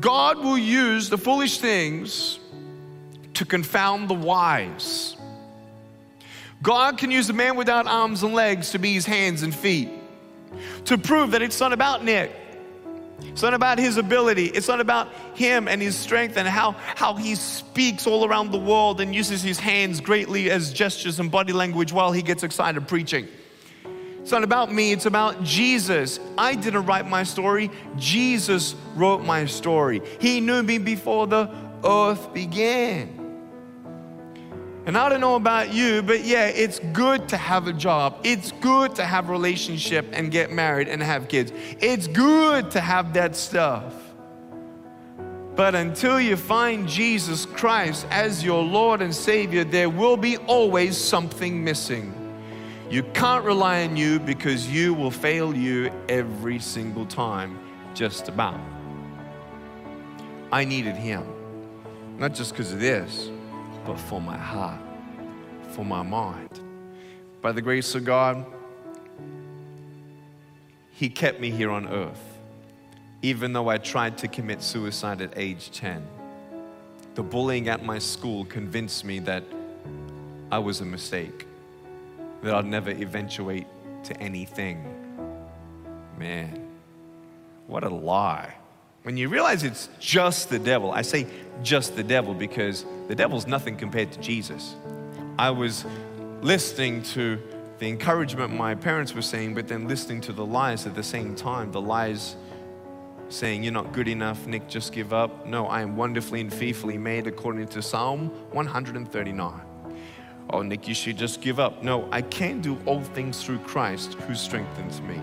God will use the foolish things to confound the wise. God can use a man without arms and legs to be his hands and feet, to prove that it's not about Nick. It's not about his ability. It's not about him and his strength and how, how he speaks all around the world and uses his hands greatly as gestures and body language while he gets excited preaching. It's not about me, it's about Jesus. I didn't write my story, Jesus wrote my story. He knew me before the earth began. And I don't know about you, but yeah, it's good to have a job. It's good to have a relationship and get married and have kids. It's good to have that stuff. But until you find Jesus Christ as your Lord and Savior, there will be always something missing. You can't rely on you because you will fail you every single time, just about. I needed Him, not just because of this but for my heart, for my mind. By the grace of God, He kept me here on earth, even though I tried to commit suicide at age 10. The bullying at my school convinced me that I was a mistake, that I'd never eventuate to anything. Man, what a lie. When you realize it's just the devil, I say just the devil because the devil's nothing compared to Jesus. I was listening to the encouragement my parents were saying, but then listening to the lies at the same time. The lies saying, You're not good enough, Nick, just give up. No, I am wonderfully and fearfully made according to Psalm 139. Oh, Nick, you should just give up. No, I can do all things through Christ who strengthens me.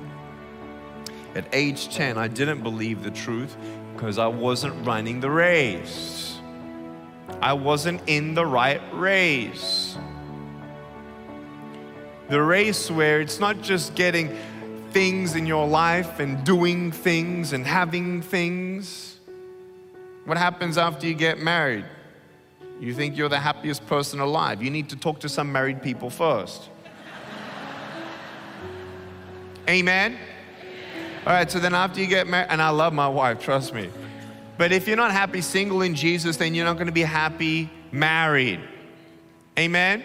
At age 10, I didn't believe the truth because I wasn't running the race. I wasn't in the right race. The race where it's not just getting things in your life and doing things and having things. What happens after you get married? You think you're the happiest person alive. You need to talk to some married people first. Amen? All right, so then after you get married, and I love my wife, trust me. But if you're not happy single in Jesus, then you're not going to be happy married. Amen?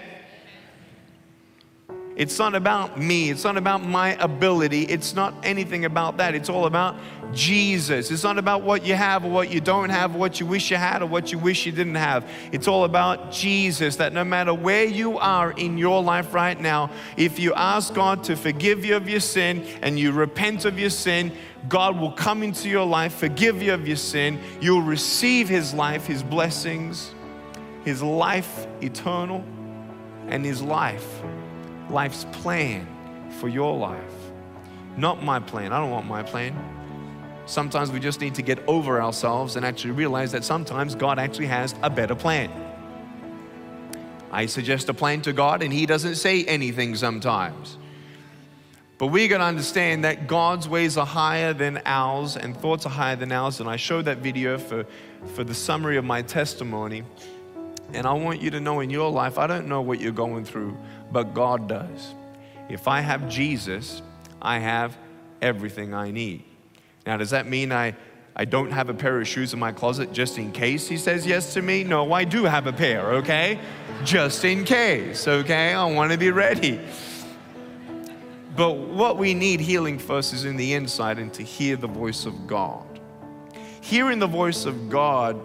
It's not about me. It's not about my ability. It's not anything about that. It's all about Jesus. It's not about what you have or what you don't have, or what you wish you had or what you wish you didn't have. It's all about Jesus. That no matter where you are in your life right now, if you ask God to forgive you of your sin and you repent of your sin, God will come into your life, forgive you of your sin. You'll receive His life, His blessings, His life eternal, and His life life's plan for your life. Not my plan. I don't want my plan. Sometimes we just need to get over ourselves and actually realize that sometimes God actually has a better plan. I suggest a plan to God and He doesn't say anything sometimes. But we got to understand that God's ways are higher than ours and thoughts are higher than ours. And I showed that video for, for the summary of my testimony. And I want you to know in your life, I don't know what you're going through, but God does. If I have Jesus, I have everything I need. Now, does that mean I, I don't have a pair of shoes in my closet just in case he says yes to me? No, I do have a pair, okay? Just in case, okay? I want to be ready. But what we need healing first is in the inside and to hear the voice of God. Hearing the voice of God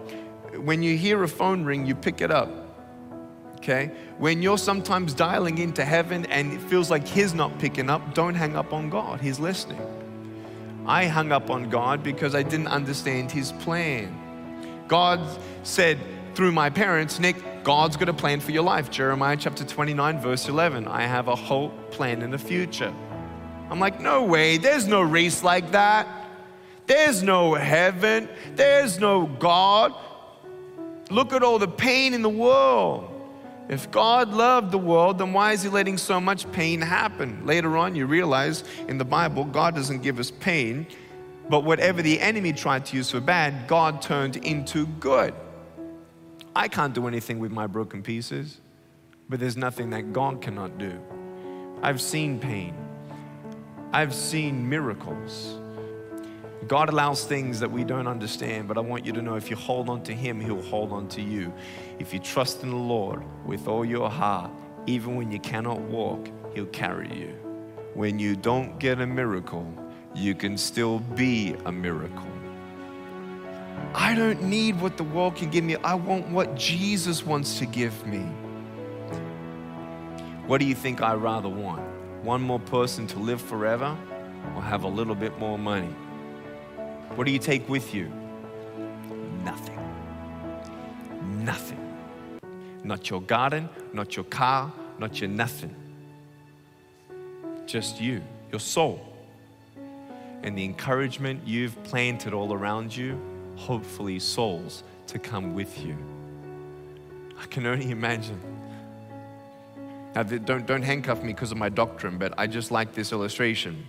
when you hear a phone ring, you pick it up. Okay? When you're sometimes dialing into heaven and it feels like He's not picking up, don't hang up on God. He's listening. I hung up on God because I didn't understand His plan. God said through my parents, Nick, God's got a plan for your life. Jeremiah chapter 29, verse 11. I have a whole plan in the future. I'm like, no way, there's no race like that. There's no heaven. There's no God. Look at all the pain in the world. If God loved the world, then why is He letting so much pain happen? Later on, you realize in the Bible, God doesn't give us pain, but whatever the enemy tried to use for bad, God turned into good. I can't do anything with my broken pieces, but there's nothing that God cannot do. I've seen pain, I've seen miracles. God allows things that we don't understand, but I want you to know if you hold on to Him, He'll hold on to you. If you trust in the Lord with all your heart, even when you cannot walk, He'll carry you. When you don't get a miracle, you can still be a miracle. I don't need what the world can give me. I want what Jesus wants to give me. What do you think I rather want? One more person to live forever or have a little bit more money? What do you take with you? Nothing. Nothing. Not your garden, not your car, not your nothing. Just you, your soul. And the encouragement you've planted all around you, hopefully, souls to come with you. I can only imagine. Now, don't, don't handcuff me because of my doctrine, but I just like this illustration.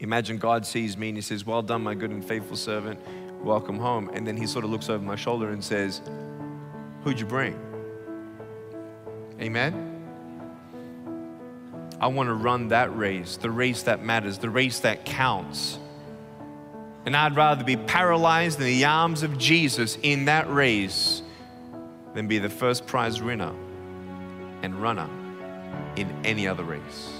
Imagine God sees me and he says, Well done, my good and faithful servant. Welcome home. And then he sort of looks over my shoulder and says, Who'd you bring? Amen? I want to run that race, the race that matters, the race that counts. And I'd rather be paralyzed in the arms of Jesus in that race than be the first prize winner and runner in any other race.